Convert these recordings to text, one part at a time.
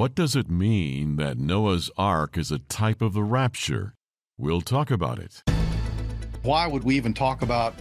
What does it mean that Noah's Ark is a type of the rapture? We'll talk about it. Why would we even talk about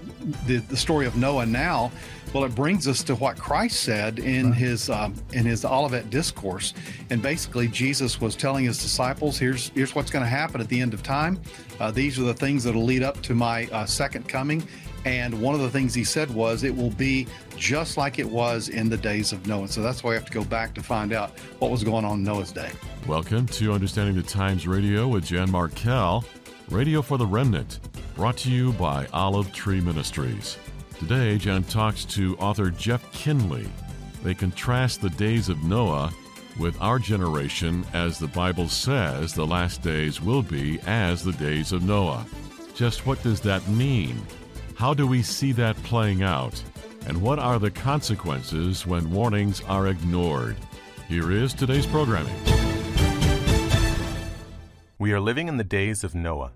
the, the story of Noah now? Well, it brings us to what Christ said in his um, in his Olivet discourse, and basically Jesus was telling his disciples, "Here's here's what's going to happen at the end of time. Uh, these are the things that will lead up to my uh, second coming." And one of the things he said was, "It will be just like it was in the days of Noah." So that's why we have to go back to find out what was going on in Noah's day. Welcome to Understanding the Times Radio with Jan Markell, Radio for the Remnant, brought to you by Olive Tree Ministries. Today, Jan talks to author Jeff Kinley. They contrast the days of Noah with our generation as the Bible says the last days will be as the days of Noah. Just what does that mean? How do we see that playing out? And what are the consequences when warnings are ignored? Here is today's programming. We are living in the days of Noah.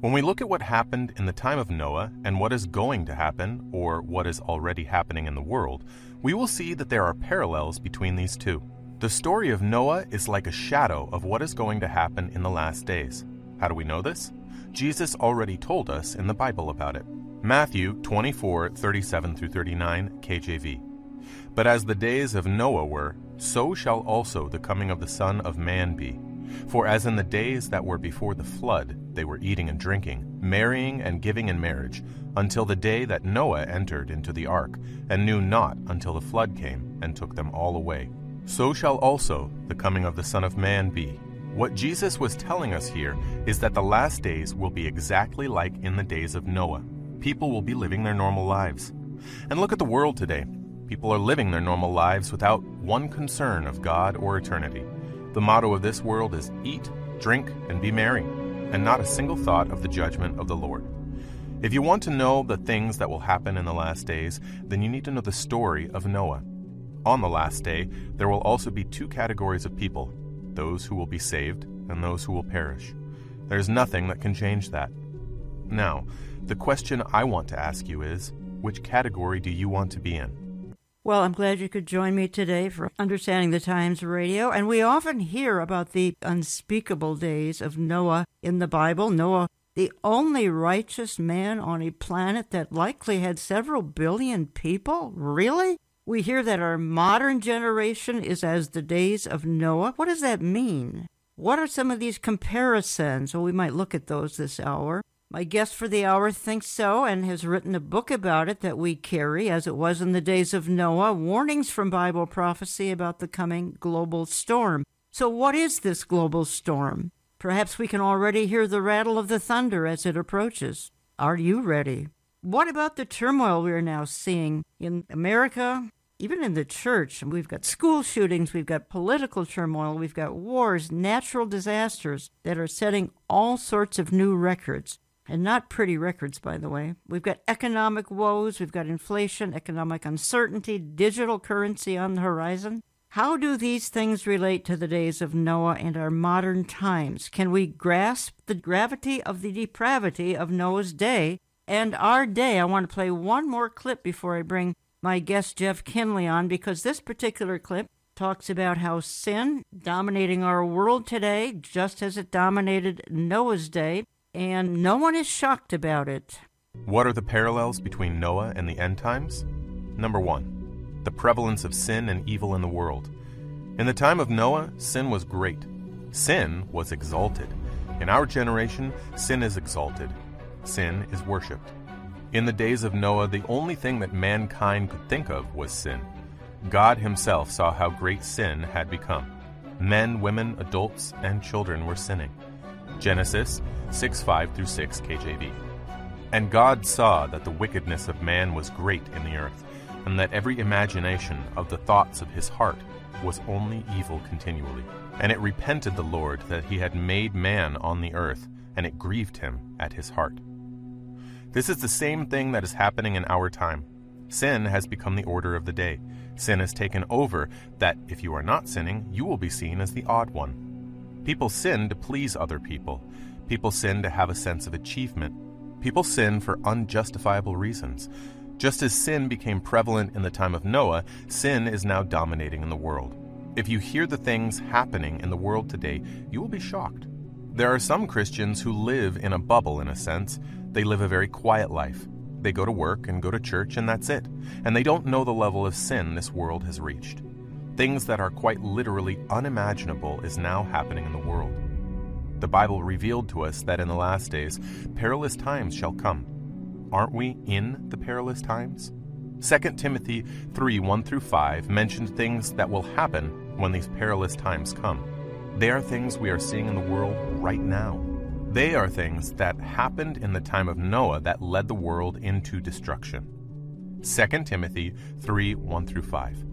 When we look at what happened in the time of Noah and what is going to happen, or what is already happening in the world, we will see that there are parallels between these two. The story of Noah is like a shadow of what is going to happen in the last days. How do we know this? Jesus already told us in the Bible about it. Matthew 24, 37 through 39, KJV. But as the days of Noah were, so shall also the coming of the Son of Man be. For as in the days that were before the flood, they were eating and drinking, marrying and giving in marriage, until the day that Noah entered into the ark, and knew not until the flood came and took them all away. So shall also the coming of the Son of Man be. What Jesus was telling us here is that the last days will be exactly like in the days of Noah. People will be living their normal lives. And look at the world today. People are living their normal lives without one concern of God or eternity. The motto of this world is eat, drink, and be merry, and not a single thought of the judgment of the Lord. If you want to know the things that will happen in the last days, then you need to know the story of Noah. On the last day, there will also be two categories of people those who will be saved and those who will perish. There is nothing that can change that. Now, the question I want to ask you is which category do you want to be in? Well, I'm glad you could join me today for Understanding the Times Radio. And we often hear about the unspeakable days of Noah in the Bible. Noah, the only righteous man on a planet that likely had several billion people? Really? We hear that our modern generation is as the days of Noah. What does that mean? What are some of these comparisons? Well, we might look at those this hour. My guest for the hour thinks so and has written a book about it that we carry, as it was in the days of Noah Warnings from Bible Prophecy about the coming global storm. So, what is this global storm? Perhaps we can already hear the rattle of the thunder as it approaches. Are you ready? What about the turmoil we are now seeing in America, even in the church? We've got school shootings, we've got political turmoil, we've got wars, natural disasters that are setting all sorts of new records and not pretty records, by the way. We've got economic woes, we've got inflation, economic uncertainty, digital currency on the horizon. How do these things relate to the days of Noah and our modern times? Can we grasp the gravity of the depravity of Noah's day and our day? I want to play one more clip before I bring my guest Jeff Kinley on because this particular clip talks about how sin dominating our world today, just as it dominated Noah's day, and no one is shocked about it. What are the parallels between Noah and the end times? Number one, the prevalence of sin and evil in the world. In the time of Noah, sin was great. Sin was exalted. In our generation, sin is exalted. Sin is worshiped. In the days of Noah, the only thing that mankind could think of was sin. God Himself saw how great sin had become. Men, women, adults, and children were sinning. Genesis 6 5 through 6 KJV. And God saw that the wickedness of man was great in the earth, and that every imagination of the thoughts of his heart was only evil continually. And it repented the Lord that he had made man on the earth, and it grieved him at his heart. This is the same thing that is happening in our time. Sin has become the order of the day. Sin has taken over that if you are not sinning, you will be seen as the odd one. People sin to please other people. People sin to have a sense of achievement. People sin for unjustifiable reasons. Just as sin became prevalent in the time of Noah, sin is now dominating in the world. If you hear the things happening in the world today, you will be shocked. There are some Christians who live in a bubble, in a sense. They live a very quiet life. They go to work and go to church, and that's it. And they don't know the level of sin this world has reached. Things that are quite literally unimaginable is now happening in the world. The Bible revealed to us that in the last days, perilous times shall come. Aren't we in the perilous times? 2 Timothy 3 1 through 5 mentioned things that will happen when these perilous times come. They are things we are seeing in the world right now. They are things that happened in the time of Noah that led the world into destruction. 2 Timothy 3 1 through 5.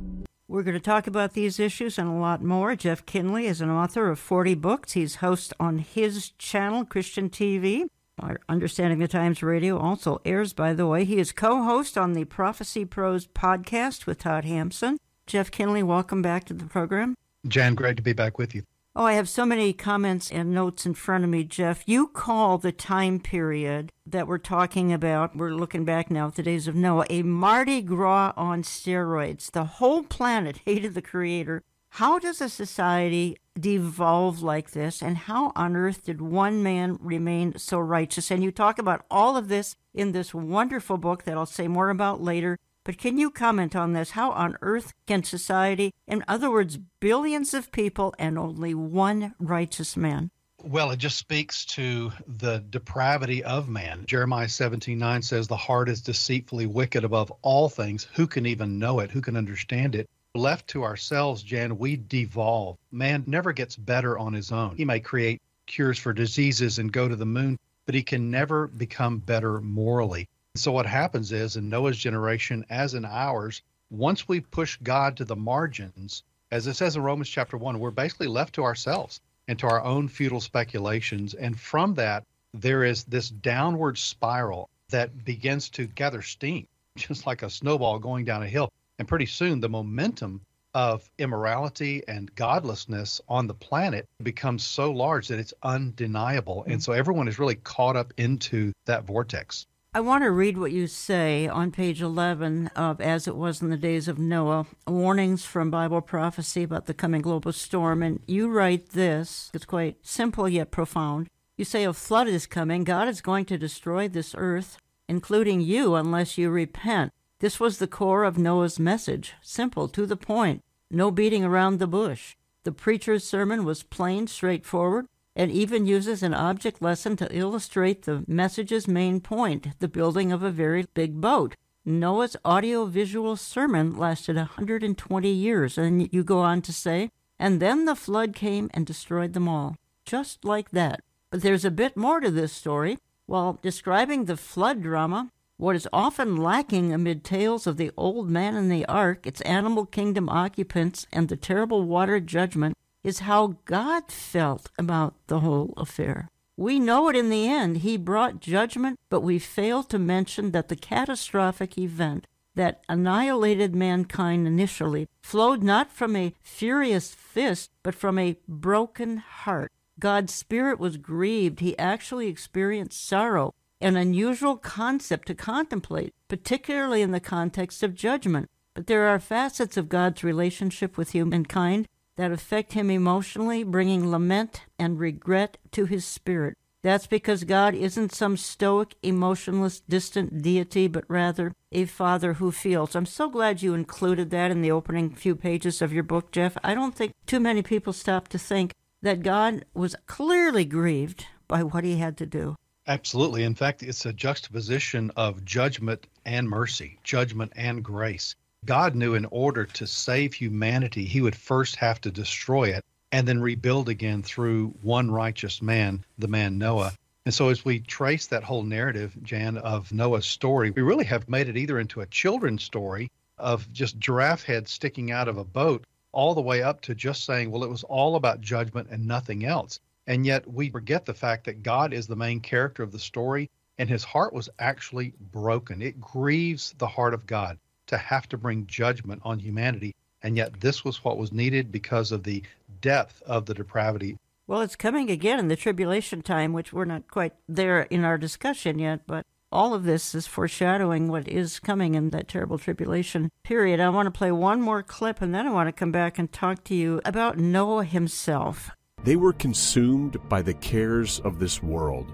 We're going to talk about these issues and a lot more. Jeff Kinley is an author of 40 books. He's host on his channel, Christian TV. Our Understanding the Times Radio also airs, by the way. He is co host on the Prophecy Pros podcast with Todd Hampson. Jeff Kinley, welcome back to the program. Jan, great to be back with you. Oh, I have so many comments and notes in front of me, Jeff. You call the time period that we're talking about, we're looking back now at the days of Noah, a Mardi Gras on steroids. The whole planet hated the Creator. How does a society devolve like this, and how on earth did one man remain so righteous? And you talk about all of this in this wonderful book that I'll say more about later. But can you comment on this? How on earth can society, in other words, billions of people and only one righteous man? Well, it just speaks to the depravity of man. Jeremiah 17 9 says, The heart is deceitfully wicked above all things. Who can even know it? Who can understand it? Left to ourselves, Jan, we devolve. Man never gets better on his own. He may create cures for diseases and go to the moon, but he can never become better morally. So what happens is in Noah's generation, as in ours, once we push God to the margins, as it says in Romans chapter one, we're basically left to ourselves and to our own futile speculations. And from that, there is this downward spiral that begins to gather steam, just like a snowball going down a hill. And pretty soon, the momentum of immorality and godlessness on the planet becomes so large that it's undeniable. And mm. so everyone is really caught up into that vortex. I want to read what you say on page 11 of As It Was in the Days of Noah Warnings from Bible Prophecy about the Coming Global Storm. And you write this, it's quite simple yet profound. You say a flood is coming. God is going to destroy this earth, including you, unless you repent. This was the core of Noah's message simple, to the point, no beating around the bush. The preacher's sermon was plain, straightforward and even uses an object lesson to illustrate the message's main point the building of a very big boat. Noah's audiovisual sermon lasted 120 years, and you go on to say, and then the flood came and destroyed them all. Just like that. But there's a bit more to this story. While describing the flood drama, what is often lacking amid tales of the old man and the ark, its animal kingdom occupants, and the terrible water judgment, is how God felt about the whole affair. We know it in the end. He brought judgment, but we fail to mention that the catastrophic event that annihilated mankind initially flowed not from a furious fist, but from a broken heart. God's spirit was grieved. He actually experienced sorrow, an unusual concept to contemplate, particularly in the context of judgment. But there are facets of God's relationship with humankind that affect him emotionally, bringing lament and regret to his spirit. That's because God isn't some stoic, emotionless, distant deity, but rather a father who feels. I'm so glad you included that in the opening few pages of your book, Jeff. I don't think too many people stop to think that God was clearly grieved by what he had to do. Absolutely. In fact, it's a juxtaposition of judgment and mercy, judgment and grace. God knew in order to save humanity, he would first have to destroy it and then rebuild again through one righteous man, the man Noah. And so, as we trace that whole narrative, Jan, of Noah's story, we really have made it either into a children's story of just giraffe heads sticking out of a boat, all the way up to just saying, well, it was all about judgment and nothing else. And yet, we forget the fact that God is the main character of the story, and his heart was actually broken. It grieves the heart of God to have to bring judgment on humanity. And yet, this was what was needed because of the depth of the depravity. Well, it's coming again in the tribulation time, which we're not quite there in our discussion yet, but all of this is foreshadowing what is coming in that terrible tribulation period. I want to play one more clip and then I want to come back and talk to you about Noah himself. They were consumed by the cares of this world.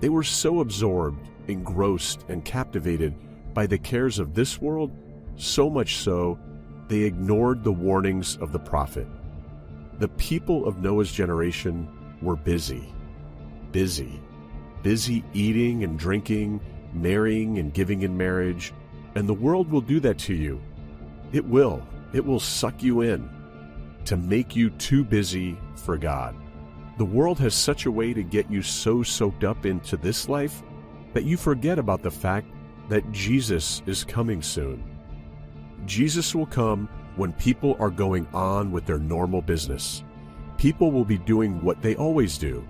They were so absorbed, engrossed, and captivated by the cares of this world, so much so, they ignored the warnings of the prophet. The people of Noah's generation were busy, busy, busy eating and drinking, marrying and giving in marriage, and the world will do that to you. It will. It will suck you in to make you too busy for God. The world has such a way to get you so soaked up into this life that you forget about the fact that Jesus is coming soon. Jesus will come when people are going on with their normal business. People will be doing what they always do.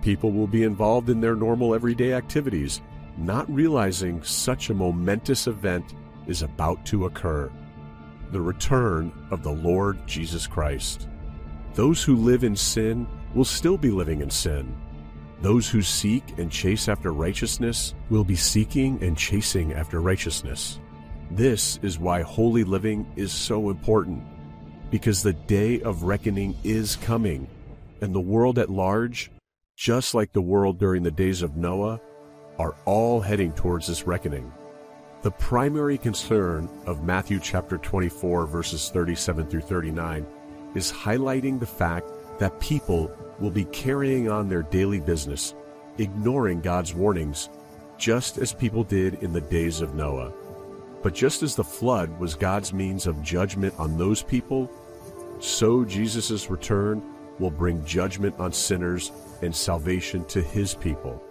People will be involved in their normal everyday activities, not realizing such a momentous event is about to occur the return of the Lord Jesus Christ. Those who live in sin will still be living in sin. Those who seek and chase after righteousness will be seeking and chasing after righteousness. This is why holy living is so important, because the day of reckoning is coming, and the world at large, just like the world during the days of Noah, are all heading towards this reckoning. The primary concern of Matthew chapter 24, verses 37 through 39, is highlighting the fact that people will be carrying on their daily business, ignoring God's warnings, just as people did in the days of Noah. But just as the flood was God's means of judgment on those people, so Jesus' return will bring judgment on sinners and salvation to his people.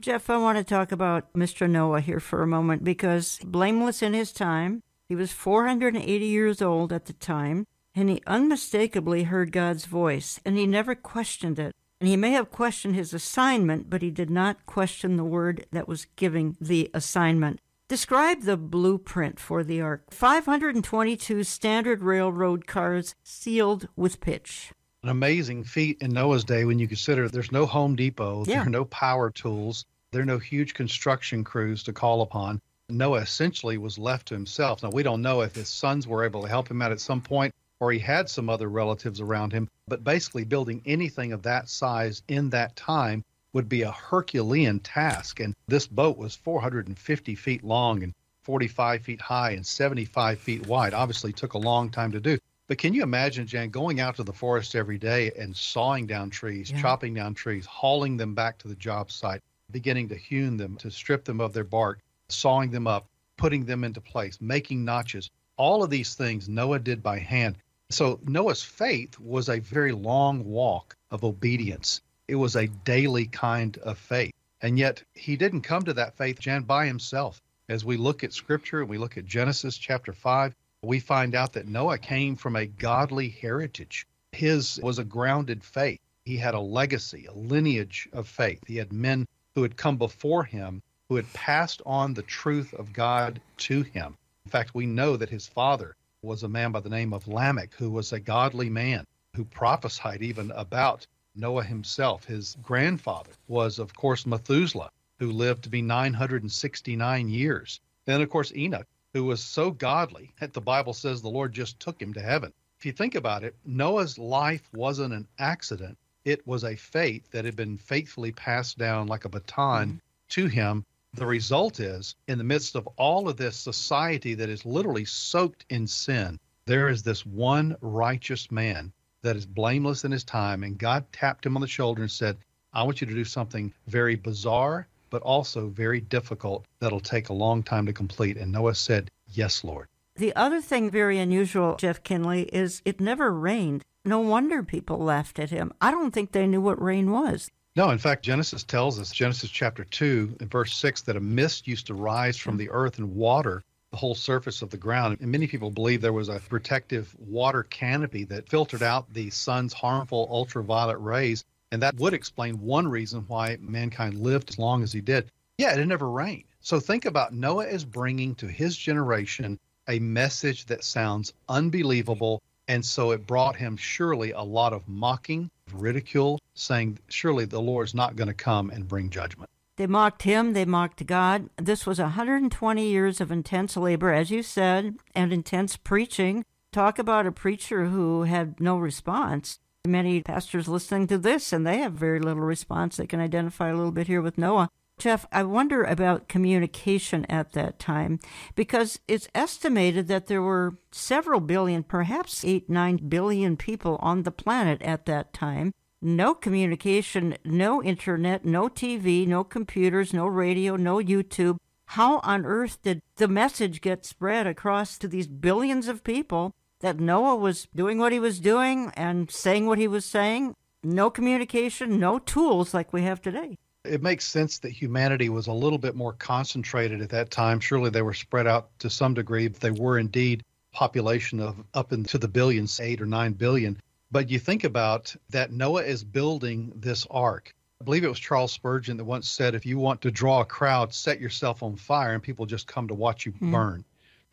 Jeff, I want to talk about Mr. Noah here for a moment because blameless in his time, he was 480 years old at the time, and he unmistakably heard God's voice, and he never questioned it. And he may have questioned his assignment, but he did not question the word that was giving the assignment. Describe the blueprint for the ark 522 standard railroad cars sealed with pitch an amazing feat in Noah's day when you consider there's no Home Depot, yeah. there are no power tools, there are no huge construction crews to call upon. Noah essentially was left to himself. Now, we don't know if his sons were able to help him out at some point or he had some other relatives around him, but basically building anything of that size in that time would be a Herculean task. And this boat was 450 feet long and 45 feet high and 75 feet wide. Obviously, took a long time to do. But can you imagine, Jan, going out to the forest every day and sawing down trees, yeah. chopping down trees, hauling them back to the job site, beginning to hewn them, to strip them of their bark, sawing them up, putting them into place, making notches. All of these things Noah did by hand. So Noah's faith was a very long walk of obedience. It was a daily kind of faith. And yet he didn't come to that faith, Jan, by himself. As we look at scripture, and we look at Genesis chapter 5, we find out that Noah came from a godly heritage. His was a grounded faith. He had a legacy, a lineage of faith. He had men who had come before him who had passed on the truth of God to him. In fact, we know that his father was a man by the name of Lamech, who was a godly man who prophesied even about Noah himself. His grandfather was, of course, Methuselah, who lived to be 969 years. Then, of course, Enoch, who was so godly that the Bible says the Lord just took him to heaven. If you think about it, Noah's life wasn't an accident. It was a faith that had been faithfully passed down like a baton mm-hmm. to him. The result is, in the midst of all of this society that is literally soaked in sin, there is this one righteous man that is blameless in his time. And God tapped him on the shoulder and said, I want you to do something very bizarre but also very difficult that'll take a long time to complete. And Noah said, Yes, Lord. The other thing very unusual, Jeff Kinley, is it never rained. No wonder people laughed at him. I don't think they knew what rain was. No, in fact, Genesis tells us, Genesis chapter 2, in verse 6, that a mist used to rise from the earth and water the whole surface of the ground. And many people believe there was a protective water canopy that filtered out the sun's harmful ultraviolet rays and that would explain one reason why mankind lived as long as he did. Yeah, it never rained. So think about Noah as bringing to his generation a message that sounds unbelievable. And so it brought him surely a lot of mocking, ridicule, saying, surely the Lord's not going to come and bring judgment. They mocked him, they mocked God. This was 120 years of intense labor, as you said, and intense preaching. Talk about a preacher who had no response. Many pastors listening to this, and they have very little response. They can identify a little bit here with Noah. Jeff, I wonder about communication at that time because it's estimated that there were several billion, perhaps eight, nine billion people on the planet at that time. No communication, no internet, no TV, no computers, no radio, no YouTube. How on earth did the message get spread across to these billions of people that Noah was doing what he was doing and saying what he was saying? No communication, no tools like we have today it makes sense that humanity was a little bit more concentrated at that time. Surely they were spread out to some degree, but they were indeed population of up into the billions, eight or nine billion. But you think about that Noah is building this ark. I believe it was Charles Spurgeon that once said, if you want to draw a crowd, set yourself on fire and people just come to watch you mm. burn.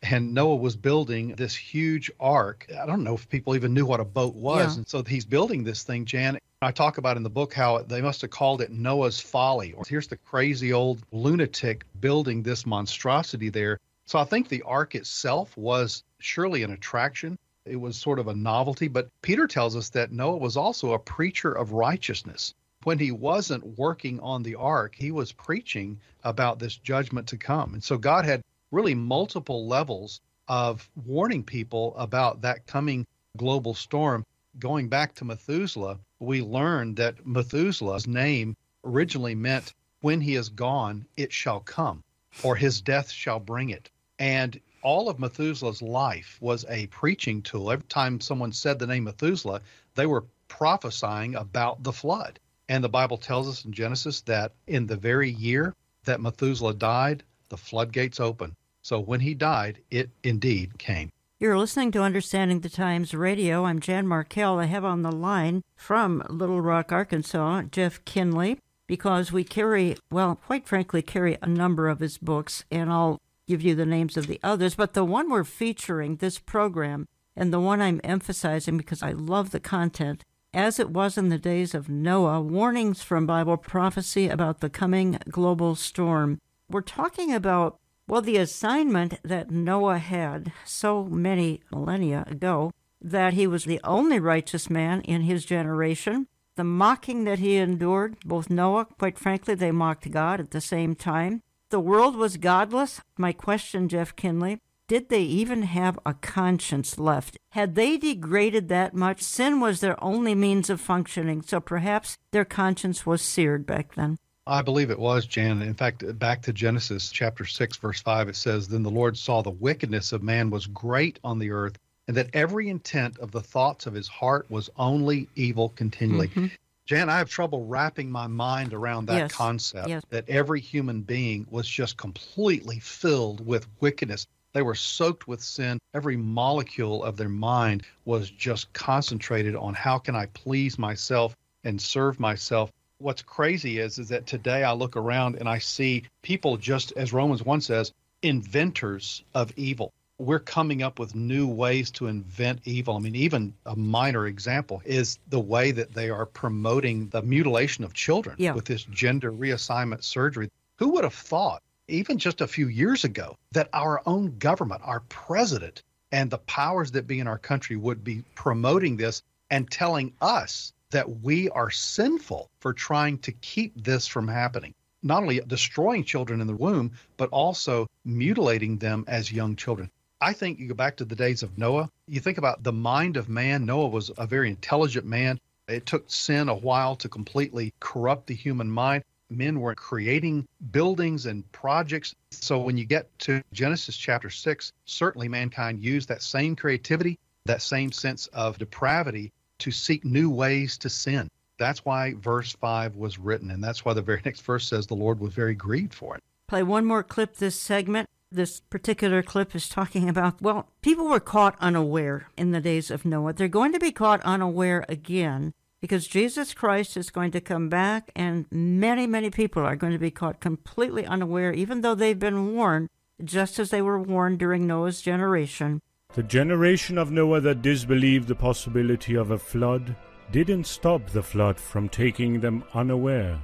And Noah was building this huge ark. I don't know if people even knew what a boat was. Yeah. And so he's building this thing, Jan. I talk about in the book how they must have called it Noah's Folly. Or here's the crazy old lunatic building this monstrosity there. So I think the ark itself was surely an attraction. It was sort of a novelty, but Peter tells us that Noah was also a preacher of righteousness. When he wasn't working on the ark, he was preaching about this judgment to come. And so God had really multiple levels of warning people about that coming global storm. Going back to Methuselah, we learn that Methuselah's name originally meant when he is gone, it shall come, or his death shall bring it. And all of Methuselah's life was a preaching tool. Every time someone said the name Methuselah, they were prophesying about the flood. And the Bible tells us in Genesis that in the very year that Methuselah died, the floodgates opened. So when he died, it indeed came. You're listening to Understanding the Times Radio. I'm Jan Markell. I have on the line from Little Rock, Arkansas, Jeff Kinley, because we carry, well, quite frankly, carry a number of his books, and I'll give you the names of the others. But the one we're featuring this program, and the one I'm emphasizing because I love the content, as it was in the days of Noah, warnings from Bible prophecy about the coming global storm. We're talking about well, the assignment that Noah had so many millennia ago, that he was the only righteous man in his generation, the mocking that he endured, both Noah, quite frankly, they mocked God at the same time. The world was godless. My question, Jeff Kinley, did they even have a conscience left? Had they degraded that much? Sin was their only means of functioning, so perhaps their conscience was seared back then. I believe it was, Jan. In fact, back to Genesis chapter 6, verse 5, it says, Then the Lord saw the wickedness of man was great on the earth, and that every intent of the thoughts of his heart was only evil continually. Mm-hmm. Jan, I have trouble wrapping my mind around that yes. concept yes. that every human being was just completely filled with wickedness. They were soaked with sin. Every molecule of their mind was just concentrated on how can I please myself and serve myself what's crazy is is that today I look around and I see people just as Romans 1 says, inventors of evil. We're coming up with new ways to invent evil. I mean, even a minor example is the way that they are promoting the mutilation of children yeah. with this gender reassignment surgery. Who would have thought, even just a few years ago, that our own government, our president, and the powers that be in our country would be promoting this and telling us that we are sinful for trying to keep this from happening. Not only destroying children in the womb, but also mutilating them as young children. I think you go back to the days of Noah. You think about the mind of man. Noah was a very intelligent man. It took sin a while to completely corrupt the human mind. Men were creating buildings and projects. So when you get to Genesis chapter 6, certainly mankind used that same creativity, that same sense of depravity to seek new ways to sin. That's why verse 5 was written. And that's why the very next verse says the Lord was very grieved for it. Play one more clip this segment. This particular clip is talking about, well, people were caught unaware in the days of Noah. They're going to be caught unaware again because Jesus Christ is going to come back, and many, many people are going to be caught completely unaware, even though they've been warned, just as they were warned during Noah's generation. The generation of Noah that disbelieved the possibility of a flood didn't stop the flood from taking them unaware.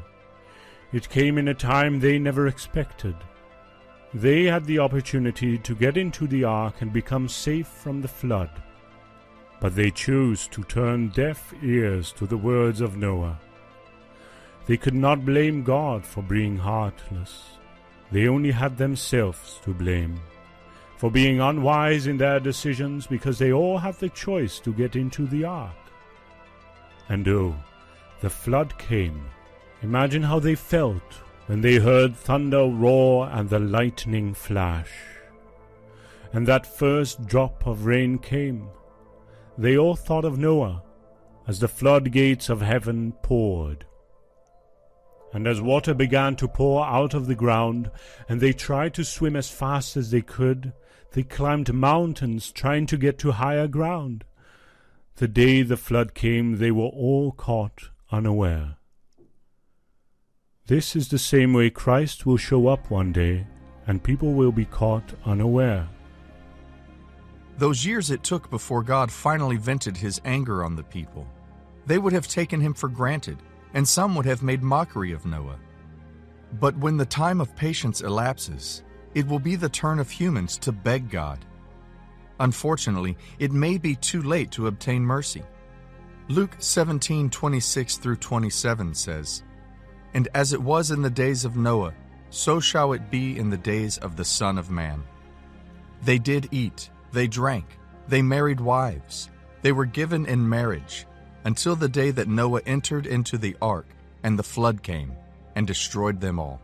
It came in a time they never expected. They had the opportunity to get into the ark and become safe from the flood. But they chose to turn deaf ears to the words of Noah. They could not blame God for being heartless. They only had themselves to blame for being unwise in their decisions because they all had the choice to get into the ark. And oh, the flood came. Imagine how they felt when they heard thunder roar and the lightning flash. And that first drop of rain came. They all thought of Noah as the floodgates of heaven poured. And as water began to pour out of the ground, and they tried to swim as fast as they could, they climbed mountains trying to get to higher ground. The day the flood came, they were all caught unaware. This is the same way Christ will show up one day, and people will be caught unaware. Those years it took before God finally vented his anger on the people, they would have taken him for granted, and some would have made mockery of Noah. But when the time of patience elapses, it will be the turn of humans to beg God. Unfortunately, it may be too late to obtain mercy. Luke 17 26 through 27 says, And as it was in the days of Noah, so shall it be in the days of the Son of Man. They did eat, they drank, they married wives, they were given in marriage, until the day that Noah entered into the ark, and the flood came, and destroyed them all.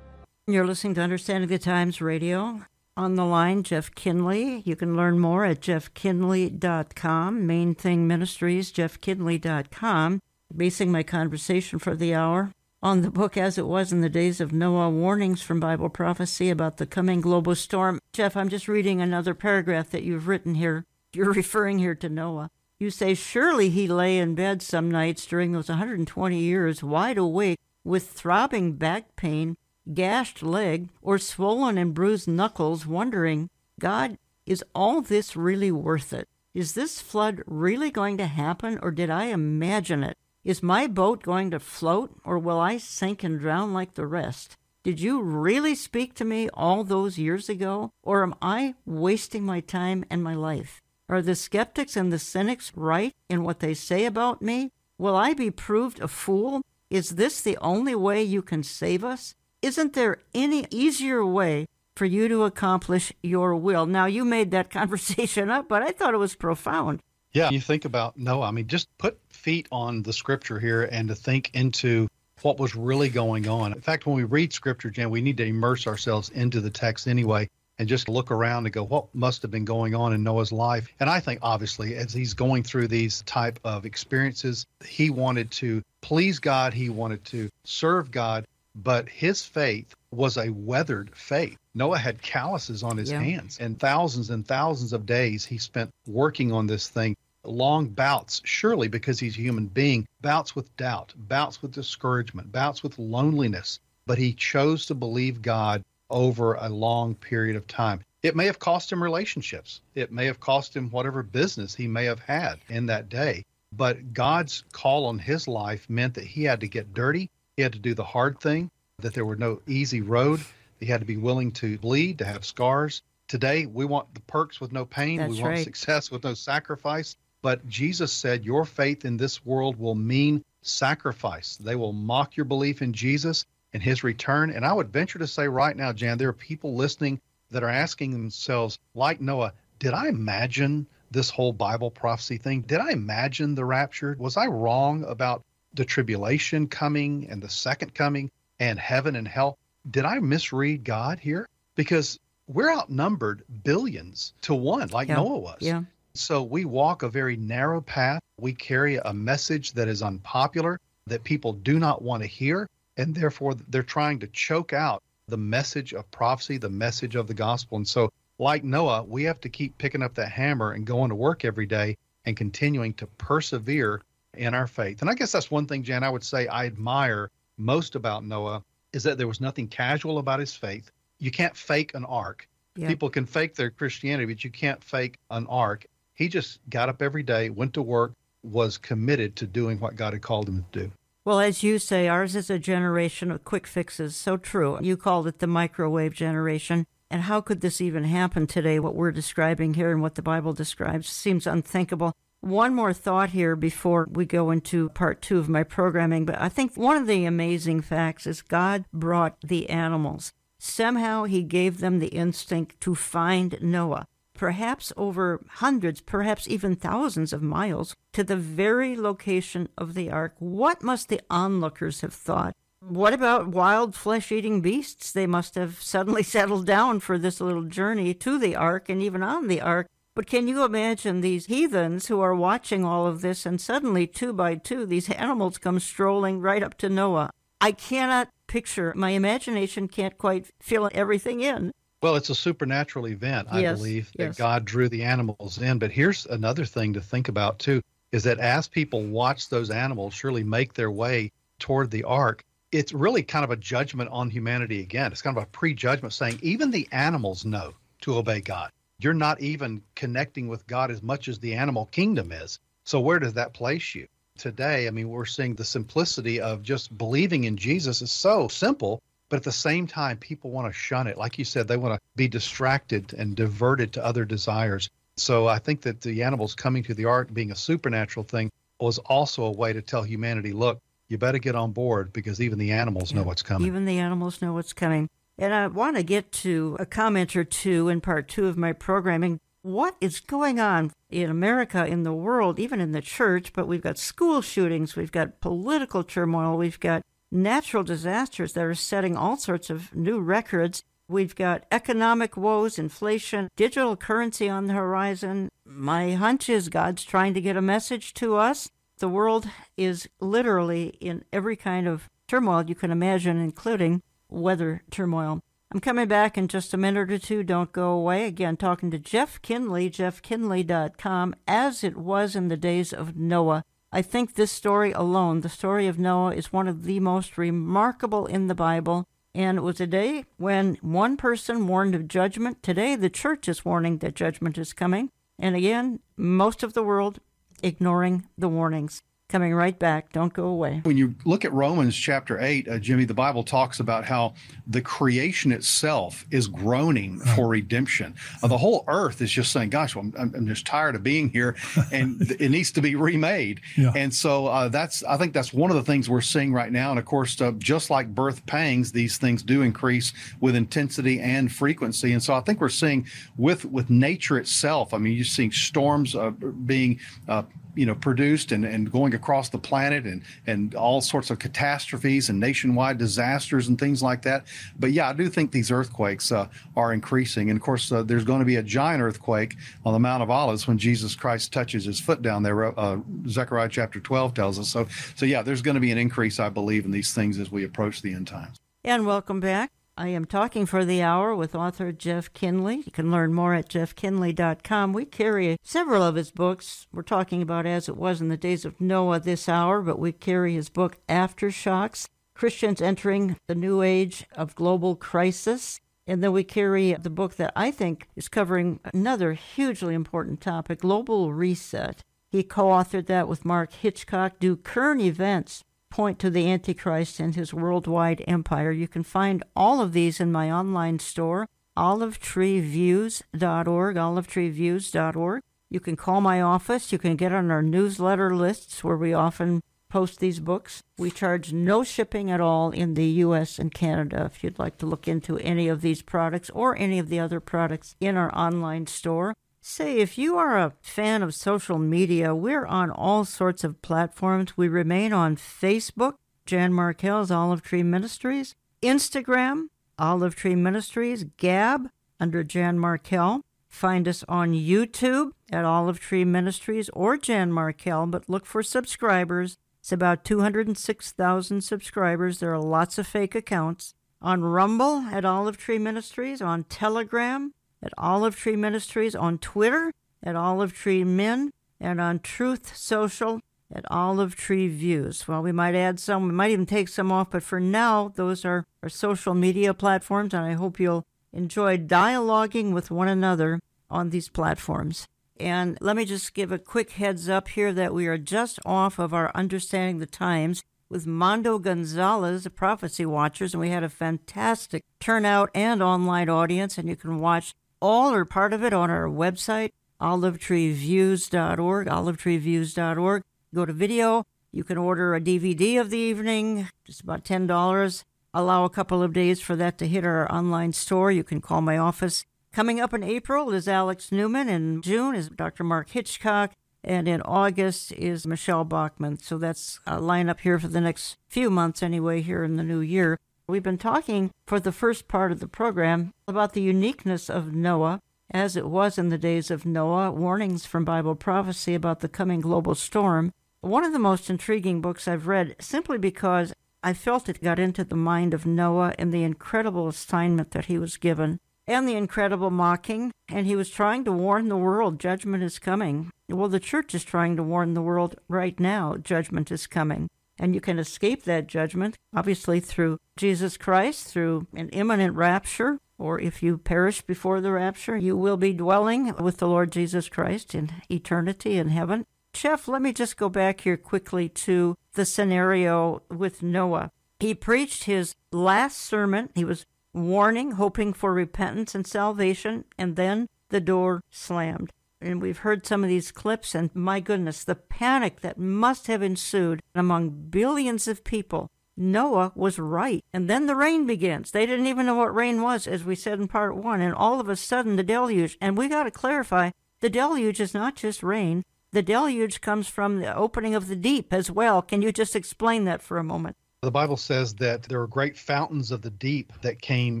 You're listening to Understanding the Times Radio. On the line, Jeff Kinley. You can learn more at jeffkinley.com. Main Thing Ministries, jeffkinley.com. Basing my conversation for the hour on the book As It Was in the Days of Noah Warnings from Bible Prophecy about the coming global storm. Jeff, I'm just reading another paragraph that you've written here. You're referring here to Noah. You say, Surely he lay in bed some nights during those 120 years, wide awake, with throbbing back pain gashed leg, or swollen and bruised knuckles, wondering, God, is all this really worth it? Is this flood really going to happen, or did I imagine it? Is my boat going to float, or will I sink and drown like the rest? Did you really speak to me all those years ago, or am I wasting my time and my life? Are the skeptics and the cynics right in what they say about me? Will I be proved a fool? Is this the only way you can save us? Isn't there any easier way for you to accomplish your will? Now, you made that conversation up, but I thought it was profound. Yeah, you think about Noah. I mean, just put feet on the scripture here and to think into what was really going on. In fact, when we read scripture, Jan, we need to immerse ourselves into the text anyway and just look around and go, what must have been going on in Noah's life? And I think, obviously, as he's going through these type of experiences, he wanted to please God, he wanted to serve God, but his faith was a weathered faith. Noah had calluses on his yeah. hands, and thousands and thousands of days he spent working on this thing. Long bouts, surely because he's a human being, bouts with doubt, bouts with discouragement, bouts with loneliness. But he chose to believe God over a long period of time. It may have cost him relationships. It may have cost him whatever business he may have had in that day. But God's call on his life meant that he had to get dirty. He had to do the hard thing, that there were no easy road. He had to be willing to bleed, to have scars. Today, we want the perks with no pain. That's we want right. success with no sacrifice. But Jesus said, Your faith in this world will mean sacrifice. They will mock your belief in Jesus and his return. And I would venture to say right now, Jan, there are people listening that are asking themselves, like Noah, did I imagine this whole Bible prophecy thing? Did I imagine the rapture? Was I wrong about the tribulation coming and the second coming and heaven and hell. Did I misread God here? Because we're outnumbered billions to one, like yeah. Noah was. Yeah. So we walk a very narrow path. We carry a message that is unpopular, that people do not want to hear, and therefore they're trying to choke out the message of prophecy, the message of the gospel. And so, like Noah, we have to keep picking up that hammer and going to work every day and continuing to persevere in our faith. And I guess that's one thing, Jan, I would say I admire most about Noah is that there was nothing casual about his faith. You can't fake an ark. Yeah. People can fake their Christianity, but you can't fake an ark. He just got up every day, went to work, was committed to doing what God had called him to do. Well, as you say, ours is a generation of quick fixes. So true. You called it the microwave generation. And how could this even happen today? What we're describing here and what the Bible describes seems unthinkable. One more thought here before we go into part two of my programming, but I think one of the amazing facts is God brought the animals. Somehow he gave them the instinct to find Noah perhaps over hundreds, perhaps even thousands of miles, to the very location of the ark. What must the onlookers have thought? What about wild flesh eating beasts? They must have suddenly settled down for this little journey to the ark and even on the ark. But can you imagine these heathens who are watching all of this and suddenly, two by two, these animals come strolling right up to Noah? I cannot picture, my imagination can't quite fill everything in. Well, it's a supernatural event, I yes, believe, yes. that God drew the animals in. But here's another thing to think about, too, is that as people watch those animals surely make their way toward the ark, it's really kind of a judgment on humanity again. It's kind of a prejudgment saying even the animals know to obey God. You're not even connecting with God as much as the animal kingdom is. So, where does that place you? Today, I mean, we're seeing the simplicity of just believing in Jesus is so simple, but at the same time, people want to shun it. Like you said, they want to be distracted and diverted to other desires. So I think that the animals coming to the ark being a supernatural thing was also a way to tell humanity, look, you better get on board because even the animals know what's coming. Even the animals know what's coming. And I want to get to a comment or two in part two of my programming. What is going on in America, in the world, even in the church? But we've got school shootings, we've got political turmoil, we've got natural disasters that are setting all sorts of new records. We've got economic woes, inflation, digital currency on the horizon. My hunch is God's trying to get a message to us. The world is literally in every kind of turmoil you can imagine, including weather turmoil. I'm coming back in just a minute or two. Don't go away. Again, talking to Jeff Kinley, jeffkinley.com, as it was in the days of Noah. I think this story alone, the story of Noah, is one of the most remarkable in the Bible. And it was a day when one person warned of judgment. Today, the church is warning that judgment is coming. And again, most of the world ignoring the warnings coming right back. Don't go away. When you look at Romans chapter 8, uh, Jimmy, the Bible talks about how the creation itself is groaning for redemption. Uh, the whole earth is just saying, gosh, well, I'm, I'm, just tired of being here and it needs to be remade. Yeah. And so uh, that's, I think that's one of the things we're seeing right now. And of course, uh, just like birth pangs, these things do increase with intensity and frequency. And so I think we're seeing with, with nature itself, I mean, you're seeing storms uh, being uh, you know produced and, and going across the planet and and all sorts of catastrophes and nationwide disasters and things like that. But yeah i do think these earthquakes uh, are increasing. And of course uh, there's going to be a giant earthquake on the mount of olives when jesus christ touches his foot down there uh, zechariah chapter 12 tells us. So so yeah there's going to be an increase i believe in these things as we approach the end times. And welcome back I am talking for the hour with author Jeff Kinley. You can learn more at jeffkinley.com. We carry several of his books. We're talking about As It Was in the Days of Noah this hour, but we carry his book Aftershocks Christians Entering the New Age of Global Crisis. And then we carry the book that I think is covering another hugely important topic Global Reset. He co authored that with Mark Hitchcock. Do current events point to the Antichrist and his worldwide empire. You can find all of these in my online store, olivetreeviews.org, olivetreeviews.org. You can call my office. You can get on our newsletter lists where we often post these books. We charge no shipping at all in the US and Canada if you'd like to look into any of these products or any of the other products in our online store. Say, if you are a fan of social media, we're on all sorts of platforms. We remain on Facebook, Jan Markell's Olive Tree Ministries, Instagram, Olive Tree Ministries, Gab, under Jan Markell. Find us on YouTube at Olive Tree Ministries or Jan Markell, but look for subscribers. It's about 206,000 subscribers. There are lots of fake accounts. On Rumble at Olive Tree Ministries, on Telegram, at Olive Tree Ministries, on Twitter at Olive Tree Men, and on Truth Social at Olive Tree Views. Well, we might add some, we might even take some off, but for now, those are our social media platforms, and I hope you'll enjoy dialoguing with one another on these platforms. And let me just give a quick heads up here that we are just off of our Understanding the Times with Mondo Gonzalez, the Prophecy Watchers, and we had a fantastic turnout and online audience, and you can watch all or part of it on our website, olivetreeviews.org, olivetreeviews.org. Go to video. You can order a DVD of the evening, just about $10. Allow a couple of days for that to hit our online store. You can call my office. Coming up in April is Alex Newman. In June is Dr. Mark Hitchcock. And in August is Michele Bachmann. So that's a lineup here for the next few months, anyway, here in the new year. We've been talking for the first part of the program about the uniqueness of Noah as it was in the days of Noah, warnings from Bible prophecy about the coming global storm. One of the most intriguing books I've read simply because I felt it got into the mind of Noah and the incredible assignment that he was given and the incredible mocking. And he was trying to warn the world judgment is coming. Well, the church is trying to warn the world right now judgment is coming. And you can escape that judgment, obviously, through Jesus Christ, through an imminent rapture, or if you perish before the rapture, you will be dwelling with the Lord Jesus Christ in eternity in heaven. Jeff, let me just go back here quickly to the scenario with Noah. He preached his last sermon. He was warning, hoping for repentance and salvation, and then the door slammed. And we've heard some of these clips, and my goodness, the panic that must have ensued among billions of people. Noah was right. And then the rain begins. They didn't even know what rain was, as we said in part one. And all of a sudden, the deluge. And we got to clarify the deluge is not just rain, the deluge comes from the opening of the deep as well. Can you just explain that for a moment? The Bible says that there were great fountains of the deep that came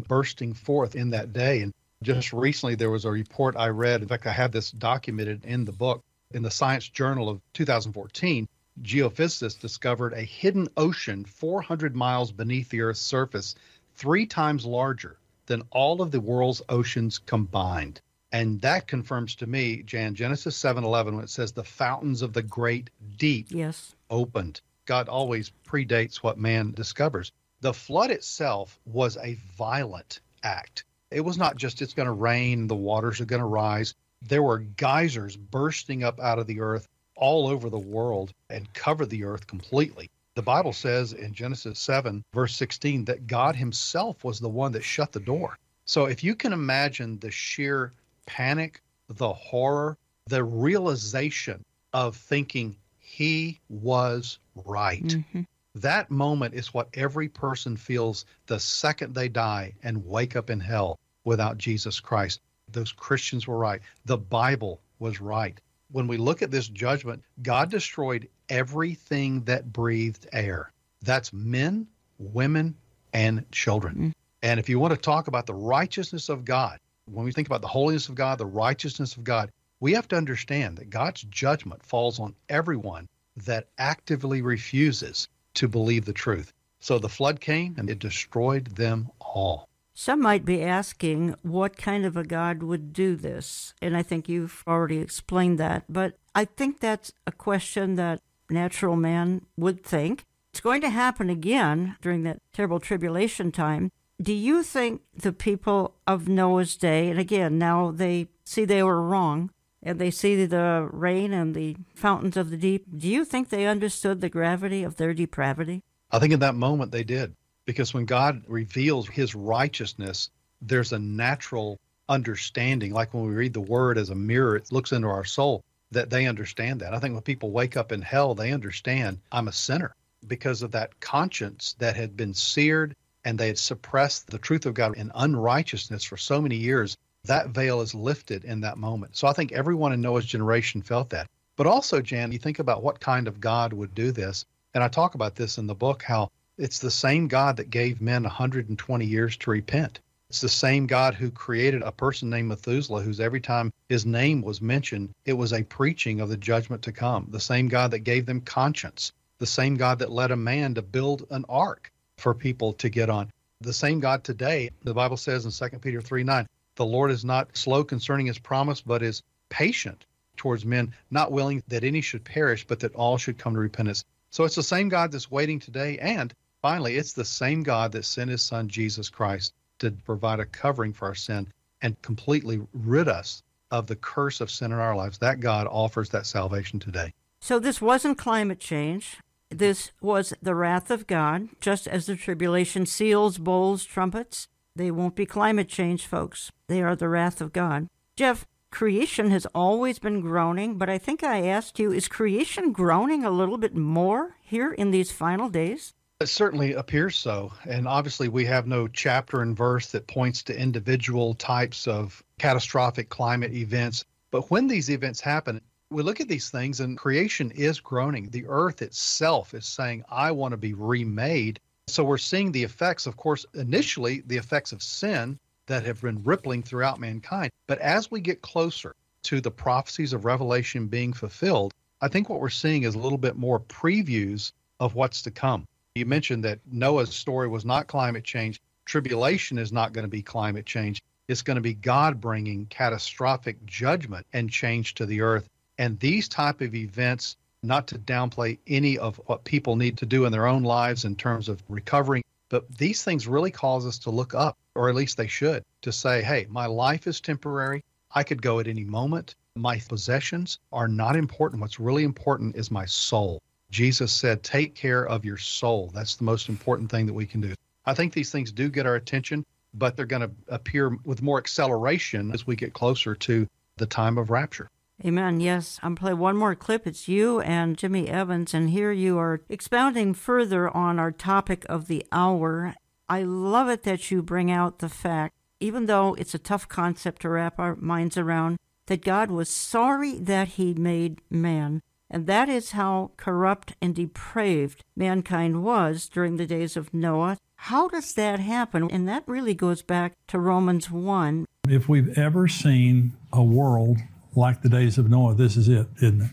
bursting forth in that day. And just recently, there was a report I read. In fact, I have this documented in the book in the Science Journal of 2014. Geophysicists discovered a hidden ocean 400 miles beneath the Earth's surface, three times larger than all of the world's oceans combined. And that confirms to me, Jan, Genesis 7:11 when it says the fountains of the great deep yes. opened. God always predates what man discovers. The flood itself was a violent act. It was not just it's going to rain, the waters are going to rise. There were geysers bursting up out of the earth all over the world and covered the earth completely. The Bible says in Genesis 7, verse 16, that God Himself was the one that shut the door. So if you can imagine the sheer panic, the horror, the realization of thinking, he was right. Mm-hmm. That moment is what every person feels the second they die and wake up in hell without Jesus Christ. Those Christians were right. The Bible was right. When we look at this judgment, God destroyed everything that breathed air. That's men, women, and children. Mm-hmm. And if you want to talk about the righteousness of God, when we think about the holiness of God, the righteousness of God, we have to understand that God's judgment falls on everyone that actively refuses to believe the truth. So the flood came and it destroyed them all. Some might be asking what kind of a God would do this. And I think you've already explained that. But I think that's a question that natural man would think. It's going to happen again during that terrible tribulation time. Do you think the people of Noah's day, and again, now they see they were wrong, and they see the rain and the fountains of the deep, do you think they understood the gravity of their depravity? I think in that moment they did. Because when God reveals his righteousness, there's a natural understanding. Like when we read the word as a mirror, it looks into our soul, that they understand that. I think when people wake up in hell, they understand I'm a sinner because of that conscience that had been seared and they had suppressed the truth of God in unrighteousness for so many years that veil is lifted in that moment. So I think everyone in Noah's generation felt that. But also, Jan, you think about what kind of God would do this. And I talk about this in the book how it's the same God that gave men 120 years to repent. It's the same God who created a person named Methuselah, whose every time his name was mentioned, it was a preaching of the judgment to come. The same God that gave them conscience. The same God that led a man to build an ark for people to get on. The same God today, the Bible says in 2 Peter 3 9, the Lord is not slow concerning his promise, but is patient towards men, not willing that any should perish, but that all should come to repentance. So it's the same God that's waiting today. And finally, it's the same God that sent his son, Jesus Christ, to provide a covering for our sin and completely rid us of the curse of sin in our lives. That God offers that salvation today. So this wasn't climate change. This was the wrath of God, just as the tribulation seals, bowls, trumpets. They won't be climate change, folks. They are the wrath of God. Jeff, creation has always been groaning, but I think I asked you, is creation groaning a little bit more here in these final days? It certainly appears so. And obviously, we have no chapter and verse that points to individual types of catastrophic climate events. But when these events happen, we look at these things and creation is groaning. The earth itself is saying, I want to be remade. So we're seeing the effects, of course, initially, the effects of sin that have been rippling throughout mankind. But as we get closer to the prophecies of Revelation being fulfilled, I think what we're seeing is a little bit more previews of what's to come. You mentioned that Noah's story was not climate change. Tribulation is not going to be climate change. It's going to be God bringing catastrophic judgment and change to the earth. And these type of events, not to downplay any of what people need to do in their own lives in terms of recovering, but these things really cause us to look up, or at least they should, to say, hey, my life is temporary. I could go at any moment. My possessions are not important. What's really important is my soul. Jesus said, take care of your soul. That's the most important thing that we can do. I think these things do get our attention, but they're going to appear with more acceleration as we get closer to the time of rapture. Amen. Yes. I'm play one more clip. It's you and Jimmy Evans, and here you are expounding further on our topic of the hour. I love it that you bring out the fact, even though it's a tough concept to wrap our minds around, that God was sorry that he made man. And that is how corrupt and depraved mankind was during the days of Noah. How does that happen? And that really goes back to Romans 1. If we've ever seen a world like the days of Noah, this is it, isn't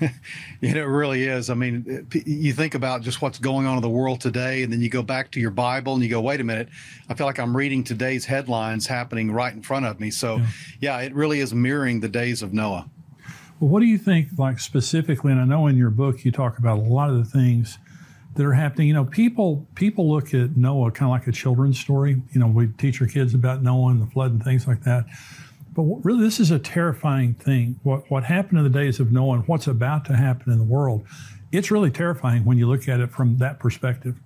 it? it really is. I mean, you think about just what's going on in the world today, and then you go back to your Bible and you go, wait a minute, I feel like I'm reading today's headlines happening right in front of me. So, yeah, yeah it really is mirroring the days of Noah. Well, what do you think, like specifically? And I know in your book you talk about a lot of the things that are happening. You know, people people look at Noah kind of like a children's story. You know, we teach our kids about Noah and the flood and things like that. But really, this is a terrifying thing. What, what happened in the days of Noah and what's about to happen in the world, it's really terrifying when you look at it from that perspective.